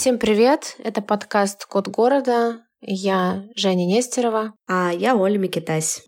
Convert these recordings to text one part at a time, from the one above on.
Всем привет! Это подкаст «Код города». Я Женя Нестерова. А я Оля Микитась.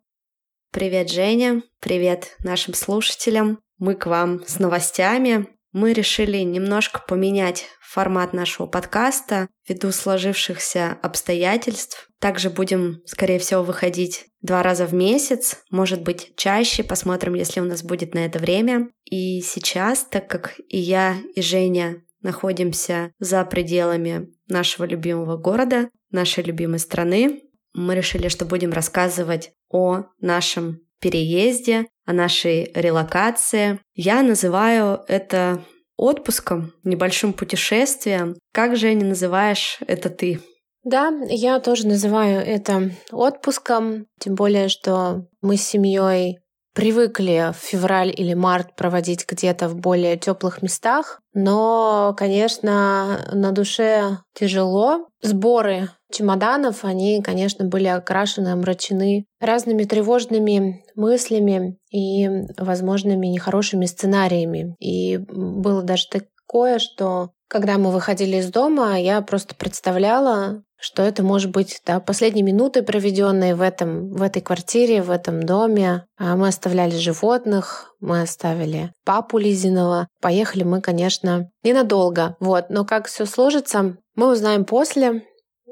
Привет, Женя. Привет нашим слушателям. Мы к вам с новостями. Мы решили немножко поменять формат нашего подкаста ввиду сложившихся обстоятельств. Также будем, скорее всего, выходить два раза в месяц, может быть, чаще, посмотрим, если у нас будет на это время. И сейчас, так как и я, и Женя находимся за пределами нашего любимого города, нашей любимой страны. Мы решили, что будем рассказывать о нашем переезде, о нашей релокации. Я называю это отпуском, небольшим путешествием. Как же не называешь это ты? Да, я тоже называю это отпуском, тем более, что мы с семьей привыкли в февраль или март проводить где-то в более теплых местах, но, конечно, на душе тяжело. Сборы чемоданов, они, конечно, были окрашены, омрачены разными тревожными мыслями и возможными нехорошими сценариями. И было даже такое, что когда мы выходили из дома, я просто представляла, что это может быть да, последние минуты, проведенные в, этом, в этой квартире, в этом доме. А мы оставляли животных, мы оставили папу Лизиного. Поехали мы, конечно, ненадолго. Вот. Но как все сложится, мы узнаем после.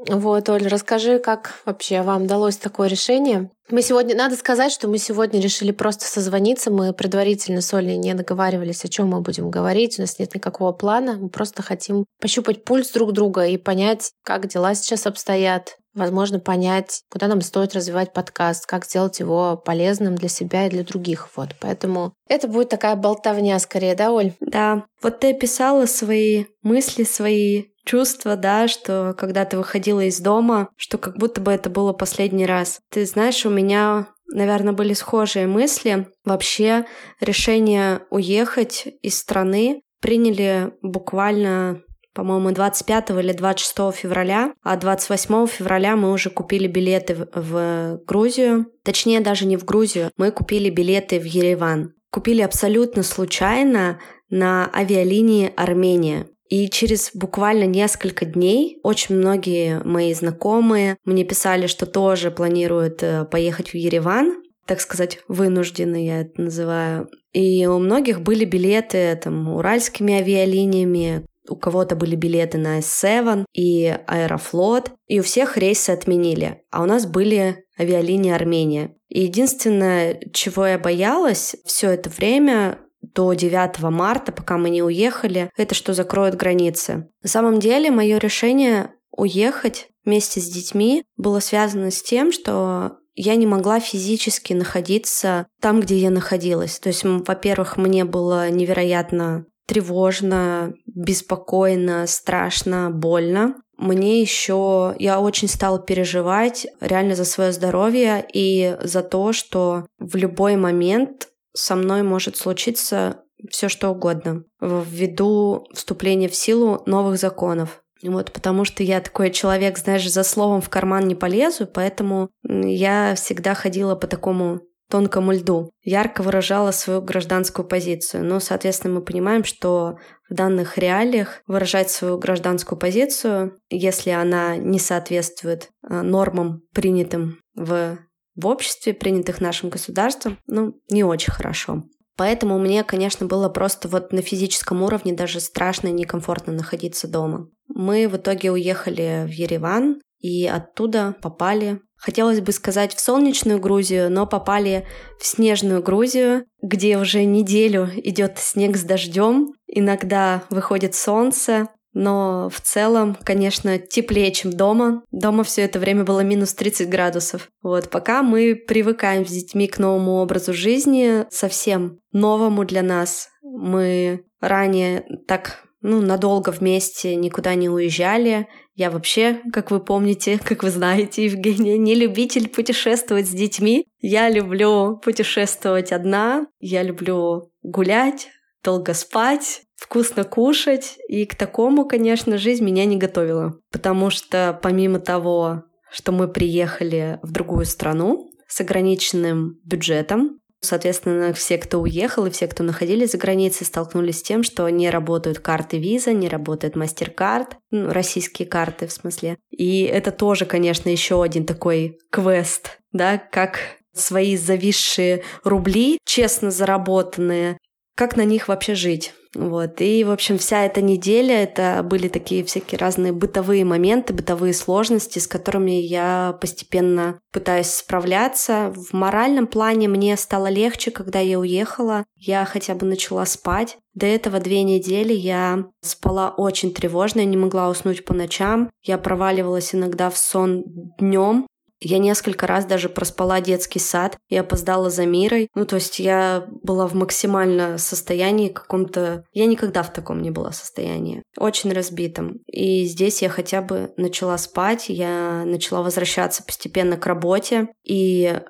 Вот, Оль, расскажи, как вообще вам удалось такое решение? Мы сегодня, надо сказать, что мы сегодня решили просто созвониться. Мы предварительно с Олей не договаривались, о чем мы будем говорить. У нас нет никакого плана. Мы просто хотим пощупать пульс друг друга и понять, как дела сейчас обстоят. Возможно, понять, куда нам стоит развивать подкаст, как сделать его полезным для себя и для других. Вот, поэтому это будет такая болтовня скорее, да, Оль? Да. Вот ты описала свои мысли, свои чувство, да, что когда ты выходила из дома, что как будто бы это было последний раз. Ты знаешь, у меня наверное, были схожие мысли. Вообще решение уехать из страны приняли буквально по-моему, 25 или 26 февраля, а 28 февраля мы уже купили билеты в Грузию. Точнее, даже не в Грузию, мы купили билеты в Ереван. Купили абсолютно случайно на авиалинии Армения. И через буквально несколько дней очень многие мои знакомые мне писали, что тоже планируют э, поехать в Ереван, так сказать, вынуждены, я это называю. И у многих были билеты там уральскими авиалиниями, у кого-то были билеты на S7 и Аэрофлот, и у всех рейсы отменили, а у нас были авиалинии Армения. И единственное, чего я боялась все это время, до 9 марта, пока мы не уехали, это что закроют границы. На самом деле мое решение уехать вместе с детьми было связано с тем, что я не могла физически находиться там, где я находилась. То есть, во-первых, мне было невероятно тревожно, беспокойно, страшно, больно. Мне еще я очень стала переживать реально за свое здоровье и за то, что в любой момент со мной может случиться все что угодно ввиду вступления в силу новых законов. Вот, потому что я такой человек, знаешь, за словом в карман не полезу, поэтому я всегда ходила по такому тонкому льду, ярко выражала свою гражданскую позицию. Ну, соответственно, мы понимаем, что в данных реалиях выражать свою гражданскую позицию, если она не соответствует э, нормам, принятым в в обществе, принятых нашим государством, ну, не очень хорошо. Поэтому мне, конечно, было просто вот на физическом уровне даже страшно и некомфортно находиться дома. Мы в итоге уехали в Ереван и оттуда попали, хотелось бы сказать, в солнечную Грузию, но попали в снежную Грузию, где уже неделю идет снег с дождем, иногда выходит солнце, но в целом, конечно, теплее, чем дома. Дома все это время было минус 30 градусов. Вот, пока мы привыкаем с детьми к новому образу жизни, совсем новому для нас. Мы ранее так ну, надолго вместе никуда не уезжали. Я вообще, как вы помните, как вы знаете, Евгения, не любитель путешествовать с детьми. Я люблю путешествовать одна, я люблю гулять, долго спать, вкусно кушать. И к такому, конечно, жизнь меня не готовила. Потому что помимо того, что мы приехали в другую страну с ограниченным бюджетом, Соответственно, все, кто уехал и все, кто находились за границей, столкнулись с тем, что не работают карты виза, не работает MasterCard, ну, российские карты в смысле. И это тоже, конечно, еще один такой квест, да, как свои зависшие рубли, честно заработанные, как на них вообще жить. Вот. И, в общем, вся эта неделя это были такие всякие разные бытовые моменты, бытовые сложности, с которыми я постепенно пытаюсь справляться. В моральном плане мне стало легче, когда я уехала. Я хотя бы начала спать. До этого две недели я спала очень тревожно, я не могла уснуть по ночам. Я проваливалась иногда в сон днем, я несколько раз даже проспала детский сад и опоздала за мирой. Ну, то есть я была в максимально состоянии каком-то... Я никогда в таком не была состоянии. Очень разбитом. И здесь я хотя бы начала спать, я начала возвращаться постепенно к работе. И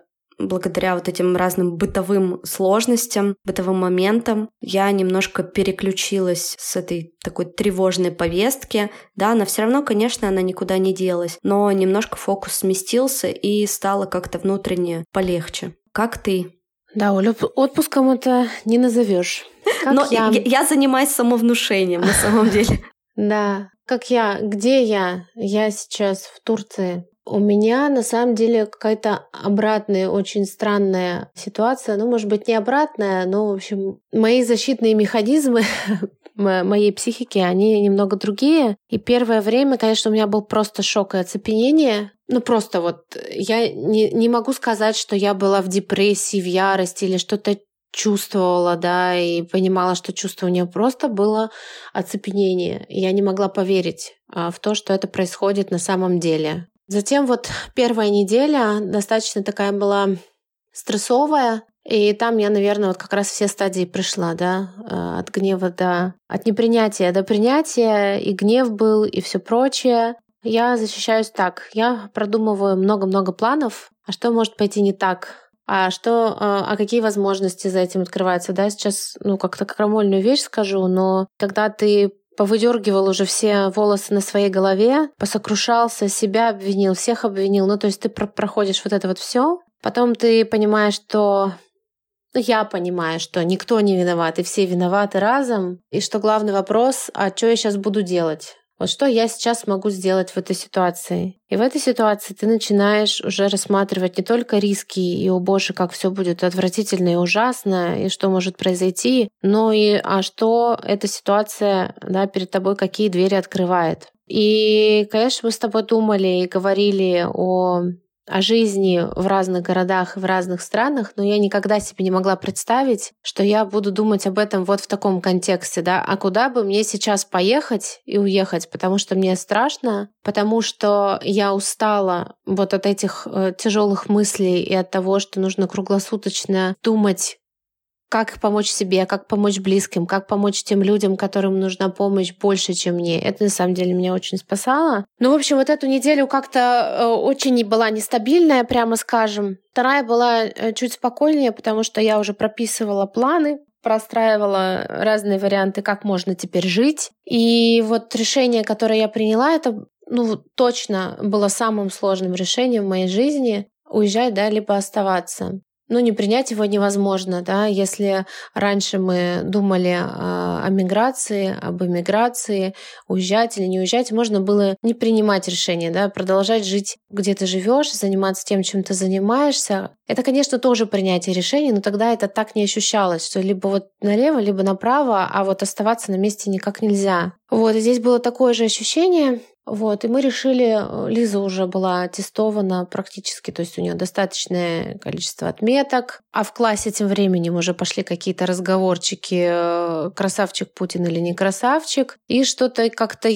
благодаря вот этим разным бытовым сложностям, бытовым моментам, я немножко переключилась с этой такой тревожной повестки. Да, она все равно, конечно, она никуда не делась, но немножко фокус сместился и стало как-то внутренне полегче. Как ты? Да, Оля, отпуском это не назовешь. Но я... Я, я занимаюсь самовнушением на самом деле. Да. Как я? Где я? Я сейчас в Турции. У меня на самом деле какая-то обратная, очень странная ситуация. Ну, может быть, не обратная, но, в общем, мои защитные механизмы моей психики, они немного другие. И первое время, конечно, у меня был просто шок и оцепенение. Ну, просто вот я не, не могу сказать, что я была в депрессии, в ярости или что-то чувствовала, да, и понимала, что чувство у нее просто было оцепенение. Я не могла поверить а, в то, что это происходит на самом деле. Затем вот первая неделя достаточно такая была стрессовая, и там я, наверное, вот как раз все стадии пришла, да, э, от гнева до... От непринятия до принятия, и гнев был, и все прочее. Я защищаюсь так. Я продумываю много-много планов, а что может пойти не так, а что, э, а какие возможности за этим открываются, да, сейчас, ну, как-то крамольную вещь скажу, но когда ты повыдергивал уже все волосы на своей голове, посокрушался, себя обвинил, всех обвинил. Ну, то есть ты проходишь вот это вот все. Потом ты понимаешь, что ну, я понимаю, что никто не виноват, и все виноваты разом. И что главный вопрос, а что я сейчас буду делать? Вот что я сейчас могу сделать в этой ситуации? И в этой ситуации ты начинаешь уже рассматривать не только риски и, о боже, как все будет отвратительно и ужасно, и что может произойти, но и а что эта ситуация да, перед тобой, какие двери открывает. И, конечно, мы с тобой думали и говорили о о жизни в разных городах и в разных странах, но я никогда себе не могла представить, что я буду думать об этом вот в таком контексте, да, а куда бы мне сейчас поехать и уехать, потому что мне страшно, потому что я устала вот от этих э, тяжелых мыслей и от того, что нужно круглосуточно думать как помочь себе, как помочь близким, как помочь тем людям, которым нужна помощь больше, чем мне. Это на самом деле меня очень спасало. Ну, в общем, вот эту неделю как-то э, очень была нестабильная, прямо скажем. Вторая была э, чуть спокойнее, потому что я уже прописывала планы, простраивала разные варианты, как можно теперь жить. И вот решение, которое я приняла, это ну, точно было самым сложным решением в моей жизни уезжать, да, либо оставаться ну, не принять его невозможно, да, если раньше мы думали о, о миграции, об эмиграции, уезжать или не уезжать, можно было не принимать решение, да, продолжать жить, где ты живешь, заниматься тем, чем ты занимаешься. Это, конечно, тоже принятие решений, но тогда это так не ощущалось, что либо вот налево, либо направо, а вот оставаться на месте никак нельзя. Вот, и здесь было такое же ощущение, вот, и мы решили, э, Лиза уже была тестована практически, то есть у нее достаточное количество отметок, а в классе тем временем уже пошли какие-то разговорчики, э, красавчик Путин или не красавчик, и что-то как-то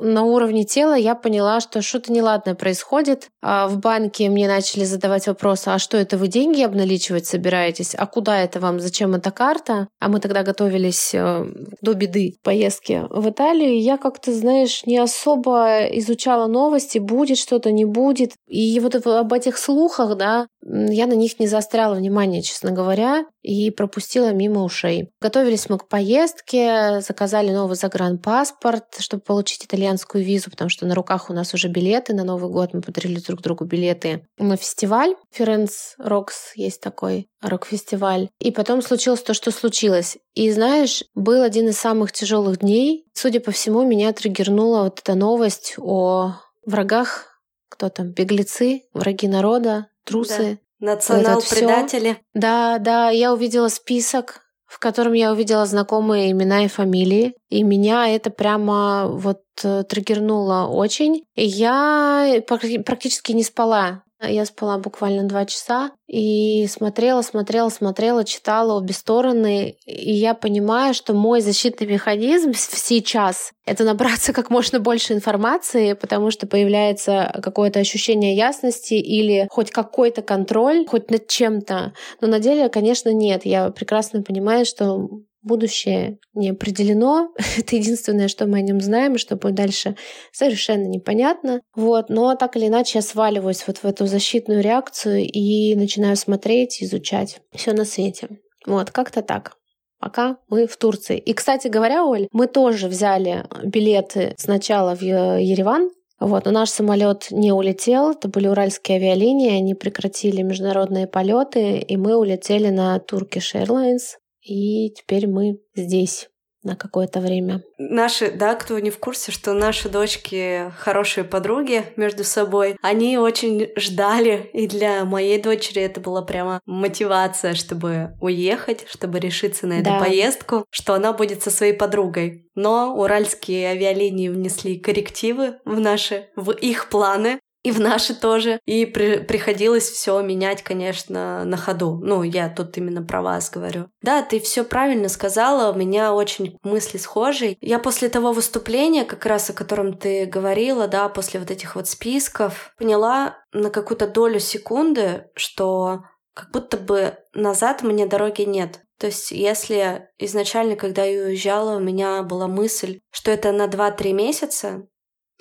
на уровне тела я поняла, что что-то неладное происходит. А в банке мне начали задавать вопросы, а что это вы деньги обналичивать собираетесь? А куда это вам? Зачем эта карта? А мы тогда готовились э, до беды поездки в Италию. Я как-то, знаешь, не особо изучала новости, будет что-то, не будет. И вот об этих слухах, да, я на них не заостряла внимание, честно говоря, и пропустила мимо ушей. Готовились мы к поездке, заказали новый загранпаспорт, чтобы получить итальянскую визу, потому что на руках у нас уже билеты. На Новый год мы подарили друг другу билеты на фестиваль. Ференс Рокс есть такой рок-фестиваль. И потом случилось то, что случилось. И знаешь, был один из самых тяжелых дней. Судя по всему, меня триггернула вот эта новость о врагах кто там, беглецы, враги народа, трусы. Да. Национал-предатели. Да, да, я увидела список, в котором я увидела знакомые имена и фамилии. И меня это прямо вот э, триггернуло очень. И я практически не спала. Я спала буквально два часа и смотрела, смотрела, смотрела, читала обе стороны. И я понимаю, что мой защитный механизм сейчас — это набраться как можно больше информации, потому что появляется какое-то ощущение ясности или хоть какой-то контроль, хоть над чем-то. Но на деле, конечно, нет. Я прекрасно понимаю, что Будущее не определено. Это единственное, что мы о нем знаем, и что будет дальше, совершенно непонятно. Вот. Но так или иначе я сваливаюсь вот в эту защитную реакцию и начинаю смотреть, изучать все на свете. Вот, как-то так. Пока мы в Турции. И, кстати говоря, Оль, мы тоже взяли билеты сначала в Ереван, вот, но наш самолет не улетел, это были уральские авиалинии, они прекратили международные полеты, и мы улетели на Turkish Airlines. И теперь мы здесь на какое-то время. Наши, да, кто не в курсе, что наши дочки хорошие подруги между собой, они очень ждали, и для моей дочери это была прямо мотивация, чтобы уехать, чтобы решиться на эту да. поездку, что она будет со своей подругой. Но уральские авиалинии внесли коррективы в наши, в их планы, и в наши тоже. И при, приходилось все менять, конечно, на ходу. Ну, я тут именно про вас говорю. Да, ты все правильно сказала, у меня очень мысли схожие. Я после того выступления, как раз о котором ты говорила, да, после вот этих вот списков, поняла на какую-то долю секунды, что как будто бы назад мне дороги нет. То есть, если изначально, когда я уезжала, у меня была мысль, что это на 2-3 месяца,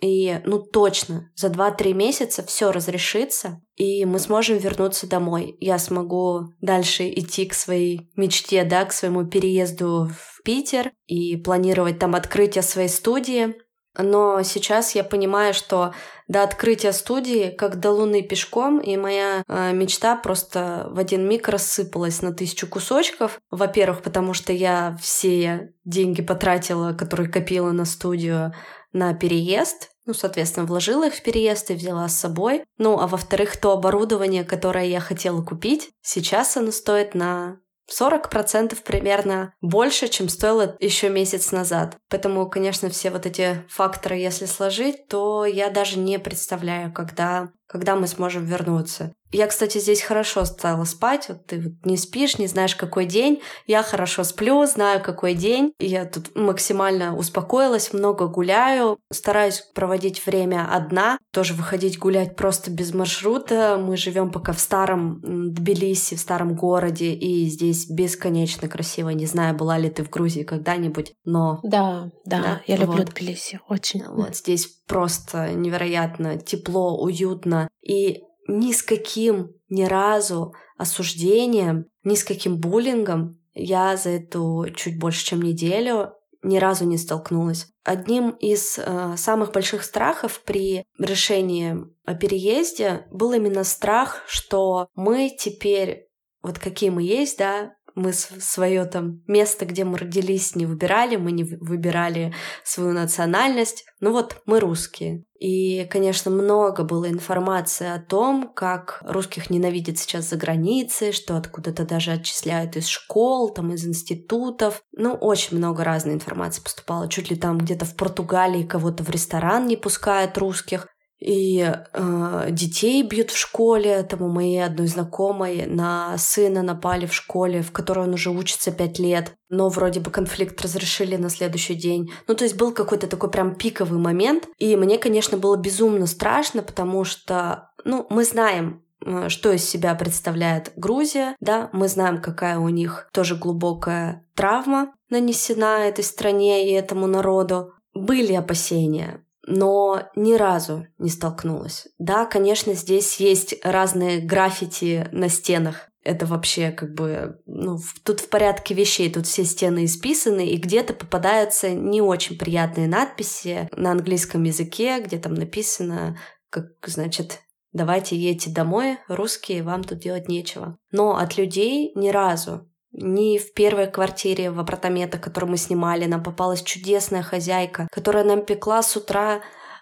и, ну, точно, за 2-3 месяца все разрешится, и мы сможем вернуться домой. Я смогу дальше идти к своей мечте, да, к своему переезду в Питер и планировать там открытие своей студии. Но сейчас я понимаю, что до открытия студии, как до луны пешком, и моя э, мечта просто в один миг рассыпалась на тысячу кусочков. Во-первых, потому что я все деньги потратила, которые копила на студию, на переезд, ну, соответственно, вложила их в переезд и взяла с собой. Ну, а во-вторых, то оборудование, которое я хотела купить, сейчас оно стоит на 40% примерно больше, чем стоило еще месяц назад. Поэтому, конечно, все вот эти факторы, если сложить, то я даже не представляю, когда, когда мы сможем вернуться. Я, кстати, здесь хорошо стала спать. Вот ты вот не спишь, не знаешь, какой день. Я хорошо сплю, знаю, какой день. Я тут максимально успокоилась, много гуляю. Стараюсь проводить время одна. Тоже выходить гулять просто без маршрута. Мы живем пока в старом Тбилиси, в старом городе. И здесь бесконечно красиво. Не знаю, была ли ты в Грузии когда-нибудь, но... Да, да, да? я люблю вот. Тбилиси. Очень. Вот здесь просто невероятно тепло, уютно. И ни с каким ни разу осуждением, ни с каким буллингом я за эту чуть больше, чем неделю ни разу не столкнулась. Одним из э, самых больших страхов при решении о переезде был именно страх, что мы теперь, вот какие мы есть, да, мы свое там место, где мы родились, не выбирали, мы не выбирали свою национальность. Ну вот, мы русские. И, конечно, много было информации о том, как русских ненавидят сейчас за границей, что откуда-то даже отчисляют из школ, там, из институтов. Ну, очень много разной информации поступало. Чуть ли там где-то в Португалии кого-то в ресторан не пускают русских и э, детей бьют в школе. Там у моей одной знакомой на сына напали в школе, в которой он уже учится пять лет, но вроде бы конфликт разрешили на следующий день. Ну, то есть был какой-то такой прям пиковый момент, и мне, конечно, было безумно страшно, потому что, ну, мы знаем, э, что из себя представляет Грузия, да, мы знаем, какая у них тоже глубокая травма нанесена этой стране и этому народу. Были опасения, но ни разу не столкнулась. Да, конечно, здесь есть разные граффити на стенах, это вообще как бы, ну, тут в порядке вещей, тут все стены исписаны, и где-то попадаются не очень приятные надписи на английском языке, где там написано, как, значит, давайте едьте домой, русские, вам тут делать нечего. Но от людей ни разу ни в первой квартире в апартаментах, которую мы снимали, нам попалась чудесная хозяйка, которая нам пекла с утра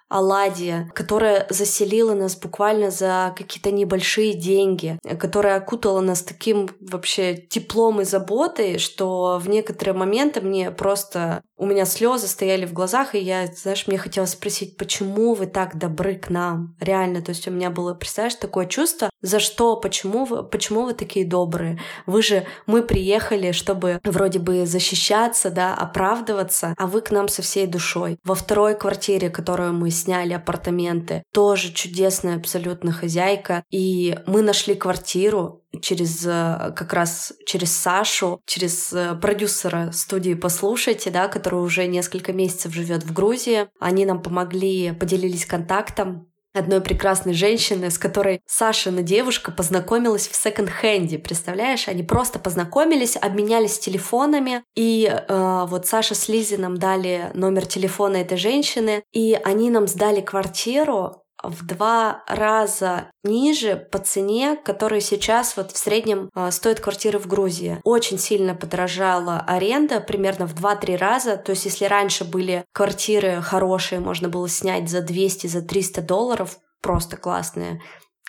оладья, которая заселила нас буквально за какие-то небольшие деньги, которая окутала нас таким вообще теплом и заботой, что в некоторые моменты мне просто у меня слезы стояли в глазах, и я, знаешь, мне хотелось спросить, почему вы так добры к нам? Реально, то есть у меня было, представляешь, такое чувство, за что, почему вы, почему вы такие добрые? Вы же, мы приехали, чтобы вроде бы защищаться, да, оправдываться, а вы к нам со всей душой. Во второй квартире, которую мы сняли апартаменты, тоже чудесная абсолютно хозяйка, и мы нашли квартиру, через э, как раз через Сашу, через э, продюсера студии «Послушайте», да, который уже несколько месяцев живет в Грузии. Они нам помогли, поделились контактом одной прекрасной женщины, с которой Сашина девушка познакомилась в секонд-хенде. Представляешь, они просто познакомились, обменялись телефонами, и э, вот Саша с Лизи нам дали номер телефона этой женщины, и они нам сдали квартиру в два раза ниже по цене, которая сейчас вот в среднем э, стоит квартиры в Грузии. Очень сильно подорожала аренда, примерно в 2-3 раза. То есть если раньше были квартиры хорошие, можно было снять за 200, за 300 долларов, просто классные,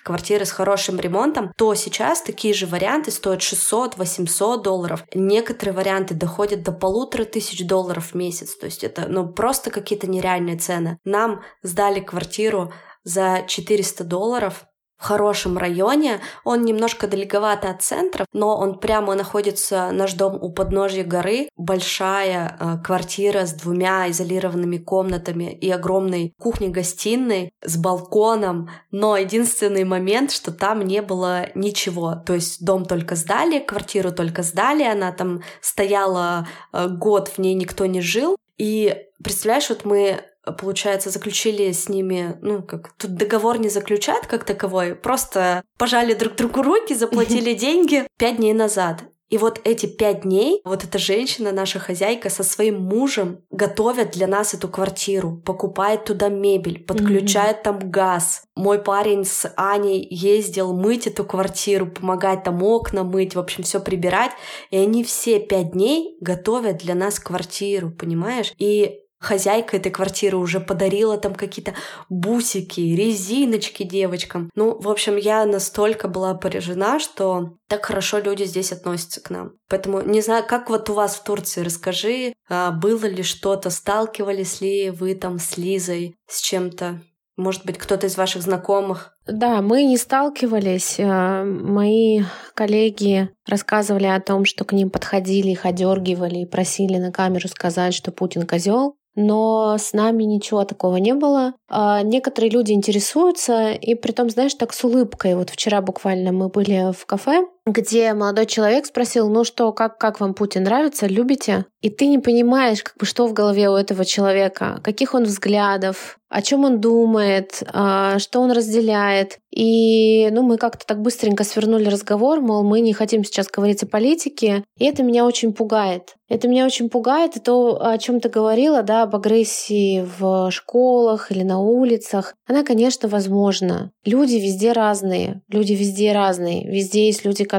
квартиры с хорошим ремонтом, то сейчас такие же варианты стоят 600-800 долларов. Некоторые варианты доходят до полутора тысяч долларов в месяц. То есть это ну, просто какие-то нереальные цены. Нам сдали квартиру за 400 долларов в хорошем районе. Он немножко далековато от центра, но он прямо находится, наш дом у подножья горы. Большая э, квартира с двумя изолированными комнатами и огромной кухней-гостиной с балконом. Но единственный момент, что там не было ничего. То есть дом только сдали, квартиру только сдали, она там стояла э, год, в ней никто не жил. И представляешь, вот мы получается, заключили с ними, ну, как тут договор не заключат как таковой, просто пожали друг другу руки, заплатили деньги пять дней назад. И вот эти пять дней, вот эта женщина, наша хозяйка, со своим мужем готовят для нас эту квартиру, покупает туда мебель, подключает mm-hmm. там газ. Мой парень с Аней ездил мыть эту квартиру, помогать там окна мыть, в общем, все прибирать. И они все пять дней готовят для нас квартиру, понимаешь? И хозяйка этой квартиры уже подарила там какие-то бусики, резиночки девочкам. Ну, в общем, я настолько была поражена, что так хорошо люди здесь относятся к нам. Поэтому не знаю, как вот у вас в Турции, расскажи, а, было ли что-то, сталкивались ли вы там с Лизой, с чем-то? Может быть, кто-то из ваших знакомых? Да, мы не сталкивались. А, мои коллеги рассказывали о том, что к ним подходили, их одергивали и просили на камеру сказать, что Путин козел но с нами ничего такого не было. А некоторые люди интересуются, и при том, знаешь, так с улыбкой. Вот вчера буквально мы были в кафе, где молодой человек спросил, ну что, как, как вам Путин нравится, любите? И ты не понимаешь, как бы, что в голове у этого человека, каких он взглядов, о чем он думает, а, что он разделяет. И ну, мы как-то так быстренько свернули разговор, мол, мы не хотим сейчас говорить о политике, и это меня очень пугает. Это меня очень пугает, и то, о чем ты говорила, да, об агрессии в школах или на улицах, она, конечно, возможна. Люди везде разные, люди везде разные. Везде есть люди, которые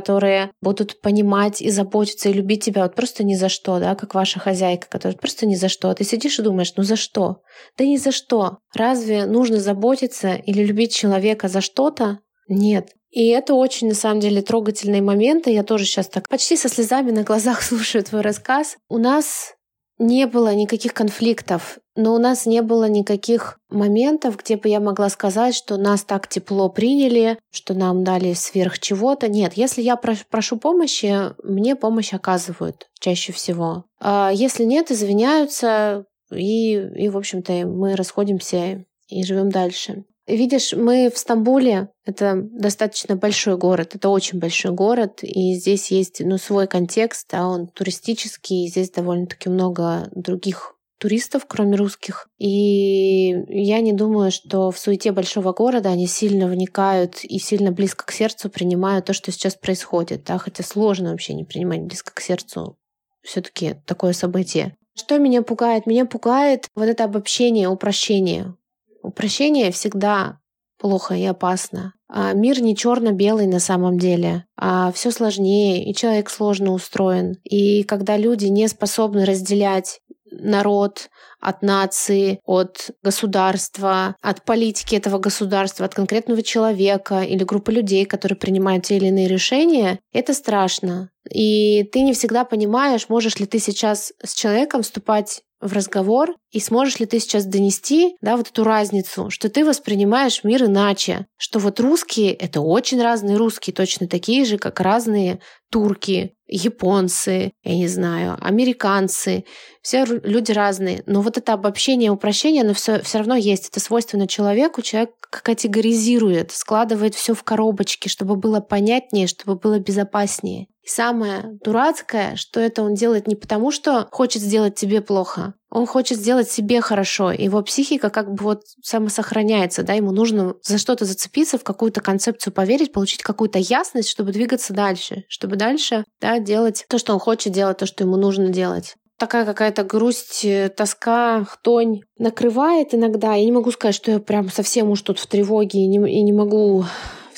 будут понимать и заботиться и любить тебя вот просто ни за что, да, как ваша хозяйка, которая просто ни за что. Ты сидишь и думаешь, ну за что? Да ни за что. Разве нужно заботиться или любить человека за что-то? Нет. И это очень, на самом деле, трогательные моменты. Я тоже сейчас так почти со слезами на глазах слушаю твой рассказ. У нас не было никаких конфликтов, но у нас не было никаких моментов, где бы я могла сказать, что нас так тепло приняли, что нам дали сверх чего-то. Нет, если я прошу помощи, мне помощь оказывают чаще всего. А если нет, извиняются, и, и в общем-то, мы расходимся и живем дальше. Видишь, мы в Стамбуле, это достаточно большой город, это очень большой город, и здесь есть ну, свой контекст, а он туристический, и здесь довольно-таки много других туристов, кроме русских. И я не думаю, что в суете большого города они сильно вникают и сильно близко к сердцу принимают то, что сейчас происходит. Да? Хотя сложно вообще не принимать близко к сердцу все-таки такое событие. Что меня пугает? Меня пугает вот это обобщение, упрощение. Упрощение всегда плохо и опасно. А мир не черно-белый на самом деле, а все сложнее, и человек сложно устроен. И когда люди не способны разделять народ, от нации, от государства, от политики этого государства, от конкретного человека или группы людей, которые принимают те или иные решения, это страшно. И ты не всегда понимаешь, можешь ли ты сейчас с человеком вступать в разговор, и сможешь ли ты сейчас донести да, вот эту разницу, что ты воспринимаешь мир иначе, что вот русские — это очень разные русские, точно такие же, как разные турки, японцы, я не знаю, американцы, все люди разные. Но вот это обобщение, упрощение, оно все, все равно есть. Это свойственно человеку. Человек категоризирует, складывает все в коробочки, чтобы было понятнее, чтобы было безопаснее. Самое дурацкое, что это он делает не потому, что хочет сделать тебе плохо, он хочет сделать себе хорошо. Его психика как бы вот самосохраняется, да, ему нужно за что-то зацепиться, в какую-то концепцию поверить, получить какую-то ясность, чтобы двигаться дальше, чтобы дальше, да, делать то, что он хочет делать, то, что ему нужно делать такая какая-то грусть, э, тоска, хтонь накрывает иногда. Я не могу сказать, что я прям совсем уж тут в тревоге и не, и не могу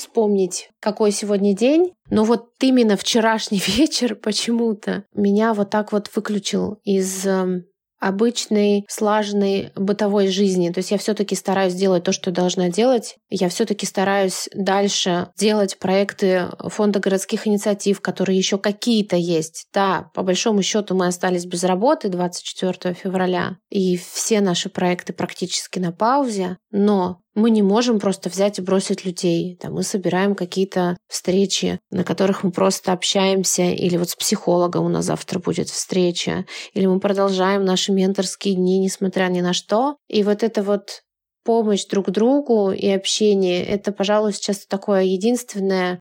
вспомнить, какой сегодня день. Но вот именно вчерашний вечер почему-то меня вот так вот выключил из эм, обычной, слаженной бытовой жизни. То есть я все-таки стараюсь делать то, что должна делать. Я все-таки стараюсь дальше делать проекты фонда городских инициатив, которые еще какие-то есть. Да, по большому счету мы остались без работы 24 февраля, и все наши проекты практически на паузе, но мы не можем просто взять и бросить людей. Там, мы собираем какие-то встречи, на которых мы просто общаемся, или вот с психологом у нас завтра будет встреча, или мы продолжаем наши менторские дни, несмотря ни на что. И вот это вот помощь друг другу и общение — это, пожалуй, сейчас такое единственное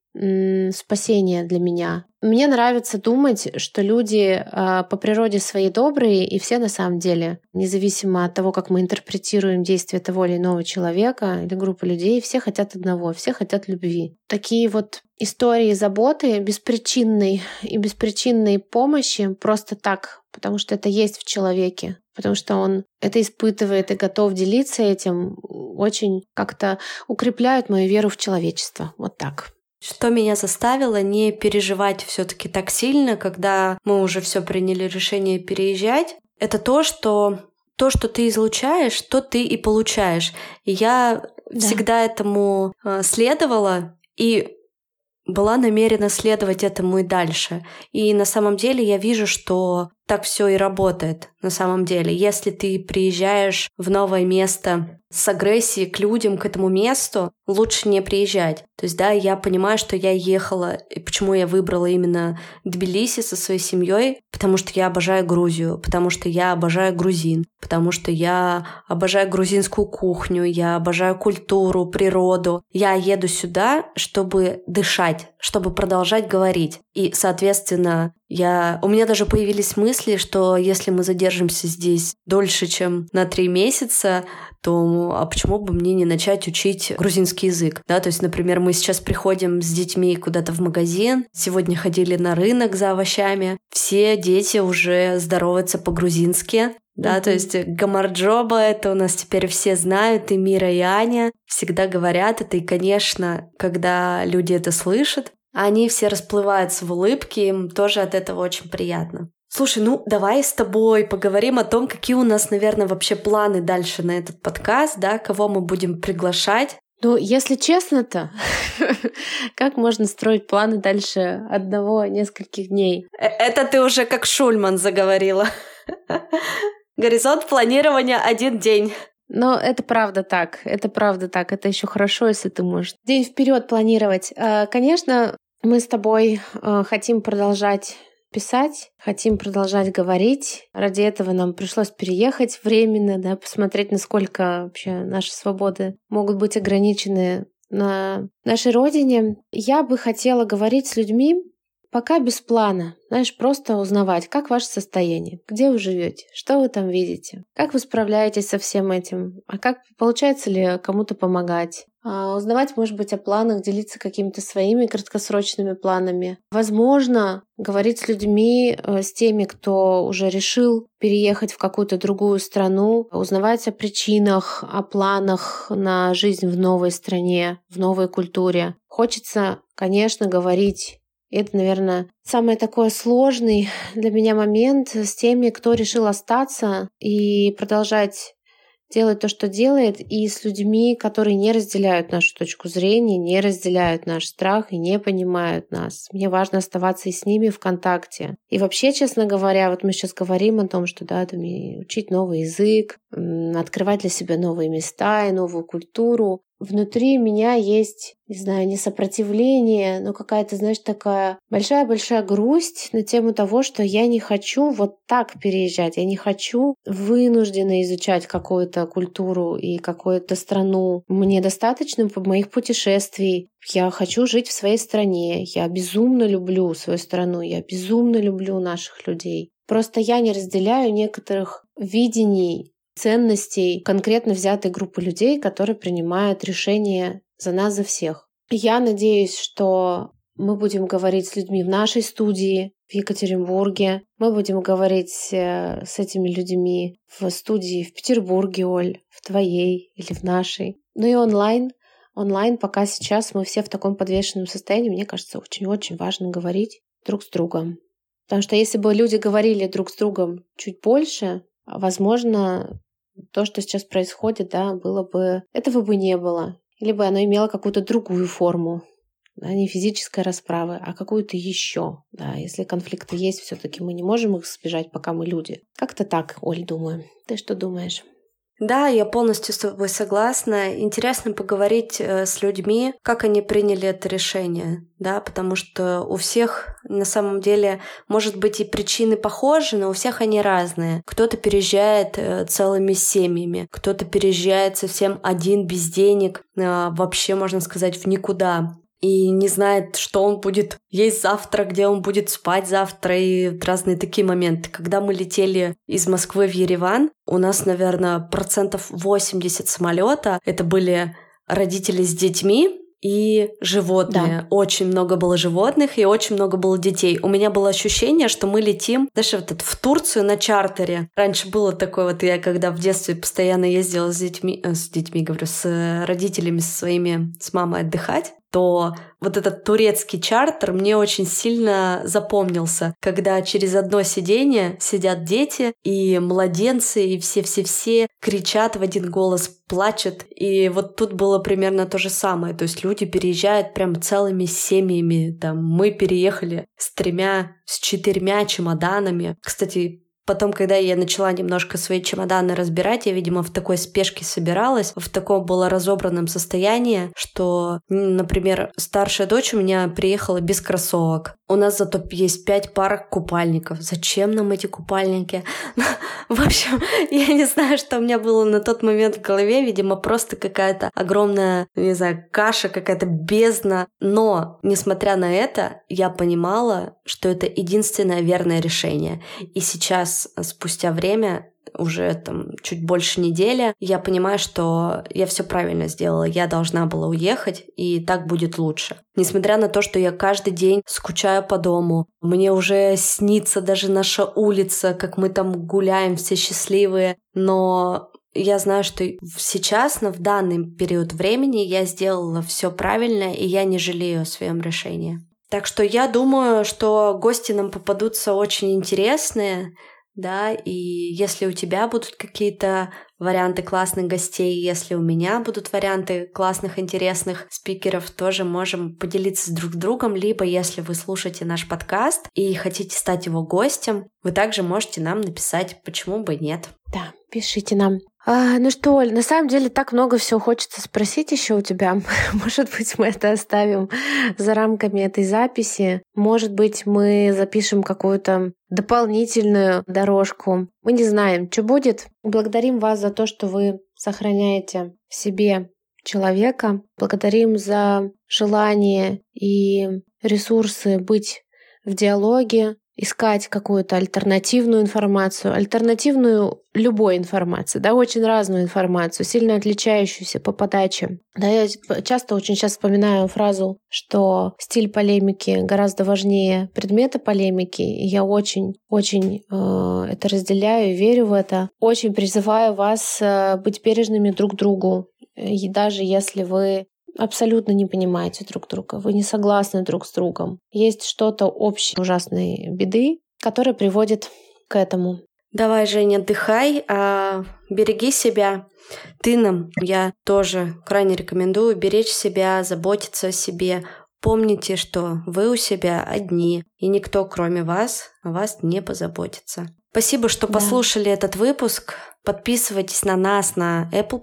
спасение для меня. Мне нравится думать, что люди э, по природе своей добрые, и все на самом деле, независимо от того, как мы интерпретируем действия того или иного человека или группы людей, все хотят одного, все хотят любви. Такие вот истории заботы, беспричинной и беспричинной помощи просто так, потому что это есть в человеке, потому что он это испытывает и готов делиться этим, очень как-то укрепляют мою веру в человечество. Вот так. Что меня заставило не переживать все-таки так сильно, когда мы уже все приняли решение переезжать, это то, что то, что ты излучаешь, то ты и получаешь. И я да. всегда этому э, следовала и была намерена следовать этому и дальше. И на самом деле я вижу, что так все и работает на самом деле. Если ты приезжаешь в новое место с агрессией к людям, к этому месту, лучше не приезжать. То есть, да, я понимаю, что я ехала, и почему я выбрала именно Тбилиси со своей семьей, потому что я обожаю Грузию, потому что я обожаю грузин, потому что я обожаю грузинскую кухню, я обожаю культуру, природу. Я еду сюда, чтобы дышать, чтобы продолжать говорить. И, соответственно, я... у меня даже появились мысли, что если мы задержимся здесь дольше, чем на три месяца, то а почему бы мне не начать учить грузинский язык? Да, то есть, например, мы сейчас приходим с детьми куда-то в магазин, сегодня ходили на рынок за овощами, все дети уже здороваются по-грузински, да, mm-hmm. то есть гамарджоба это у нас теперь все знают, и Мира, и Аня всегда говорят это, и, конечно, когда люди это слышат, они все расплываются в улыбке, им тоже от этого очень приятно. Слушай, ну давай с тобой поговорим о том, какие у нас, наверное, вообще планы дальше на этот подкаст, да, кого мы будем приглашать. Ну, если честно-то, как можно строить планы дальше одного нескольких дней? Э, это ты уже как Шульман заговорила. Горизонт планирования один день. Но это правда так. Это правда так. Это еще хорошо, если ты можешь день вперед планировать. Э, конечно, мы с тобой э, хотим продолжать писать, хотим продолжать говорить. Ради этого нам пришлось переехать временно, да, посмотреть, насколько вообще наши свободы могут быть ограничены на нашей родине. Я бы хотела говорить с людьми, пока без плана. Знаешь, просто узнавать, как ваше состояние, где вы живете, что вы там видите, как вы справляетесь со всем этим, а как получается ли кому-то помогать, узнавать, может быть, о планах, делиться какими-то своими краткосрочными планами. Возможно, говорить с людьми, э, с теми, кто уже решил переехать в какую-то другую страну, узнавать о причинах, о планах на жизнь в новой стране, в новой культуре. Хочется, конечно, говорить это, наверное, самый такой сложный для меня момент с теми, кто решил остаться и продолжать делать то, что делает, и с людьми, которые не разделяют нашу точку зрения, не разделяют наш страх и не понимают нас. Мне важно оставаться и с ними в контакте. И вообще, честно говоря, вот мы сейчас говорим о том, что да, там, учить новый язык, открывать для себя новые места и новую культуру внутри меня есть, не знаю, не сопротивление, но какая-то, знаешь, такая большая-большая грусть на тему того, что я не хочу вот так переезжать, я не хочу вынужденно изучать какую-то культуру и какую-то страну. Мне достаточно моих путешествий. Я хочу жить в своей стране. Я безумно люблю свою страну. Я безумно люблю наших людей. Просто я не разделяю некоторых видений ценностей конкретно взятой группы людей, которые принимают решения за нас, за всех. Я надеюсь, что мы будем говорить с людьми в нашей студии в Екатеринбурге. Мы будем говорить э, с этими людьми в студии в Петербурге, Оль, в твоей или в нашей. Ну и онлайн. Онлайн пока сейчас мы все в таком подвешенном состоянии, мне кажется, очень-очень важно говорить друг с другом. Потому что если бы люди говорили друг с другом чуть больше, возможно, то, что сейчас происходит, да, было бы... Этого бы не было. Или бы оно имело какую-то другую форму. Да, не физической расправы, а какую-то еще. Да, если конфликты есть, все-таки мы не можем их избежать, пока мы люди. Как-то так, Оль, думаю. Ты что думаешь? Да, я полностью с тобой согласна. Интересно поговорить э, с людьми, как они приняли это решение, да, потому что у всех на самом деле, может быть, и причины похожи, но у всех они разные. Кто-то переезжает э, целыми семьями, кто-то переезжает совсем один без денег, э, вообще, можно сказать, в никуда и не знает, что он будет есть завтра, где он будет спать завтра, и разные такие моменты. Когда мы летели из Москвы в Ереван, у нас, наверное, процентов 80 самолета это были родители с детьми, и животные. Да. Очень много было животных и очень много было детей. У меня было ощущение, что мы летим даже вот в Турцию на чартере. Раньше было такое вот, я когда в детстве постоянно ездила с детьми, э, с детьми, говорю, с родителями, со своими, с мамой отдыхать, то вот этот турецкий чартер мне очень сильно запомнился, когда через одно сиденье сидят дети и младенцы, и все-все-все кричат в один голос, плачут. И вот тут было примерно то же самое. То есть люди переезжают прям целыми семьями. Там мы переехали с тремя, с четырьмя чемоданами. Кстати, Потом, когда я начала немножко свои чемоданы разбирать, я, видимо, в такой спешке собиралась, в таком было разобранном состоянии, что, например, старшая дочь у меня приехала без кроссовок. У нас зато есть пять пар купальников. Зачем нам эти купальники? В общем, я не знаю, что у меня было на тот момент в голове. Видимо, просто какая-то огромная, не знаю, каша, какая-то бездна. Но, несмотря на это, я понимала, что это единственное верное решение. И сейчас, спустя время, уже там чуть больше недели, я понимаю, что я все правильно сделала. Я должна была уехать, и так будет лучше. Несмотря на то, что я каждый день скучаю по дому, мне уже снится даже наша улица, как мы там гуляем все счастливые, но я знаю, что сейчас, в данный период времени, я сделала все правильно, и я не жалею о своем решении. Так что я думаю, что гости нам попадутся очень интересные да, и если у тебя будут какие-то варианты классных гостей, если у меня будут варианты классных, интересных спикеров, тоже можем поделиться с друг другом, либо если вы слушаете наш подкаст и хотите стать его гостем, вы также можете нам написать, почему бы нет. Да, пишите нам. А, ну что, Оль, на самом деле так много всего хочется спросить еще у тебя. Может быть, мы это оставим за рамками этой записи. Может быть, мы запишем какую-то дополнительную дорожку. Мы не знаем, что будет. Благодарим вас за то, что вы сохраняете в себе человека. Благодарим за желание и ресурсы быть в диалоге, искать какую-то альтернативную информацию, альтернативную любой информации, да, очень разную информацию, сильно отличающуюся по подаче. Да, я часто очень сейчас вспоминаю фразу, что стиль полемики гораздо важнее предмета полемики, и я очень-очень э, это разделяю, верю в это. Очень призываю вас э, быть бережными друг другу, и даже если вы абсолютно не понимаете друг друга, вы не согласны друг с другом. Есть что-то общее ужасной беды, которое приводит к этому. Давай, Женя, отдыхай, а береги себя. Ты нам, я тоже крайне рекомендую беречь себя, заботиться о себе. Помните, что вы у себя одни, и никто, кроме вас, о вас не позаботится. Спасибо, что да. послушали этот выпуск. Подписывайтесь на нас на Apple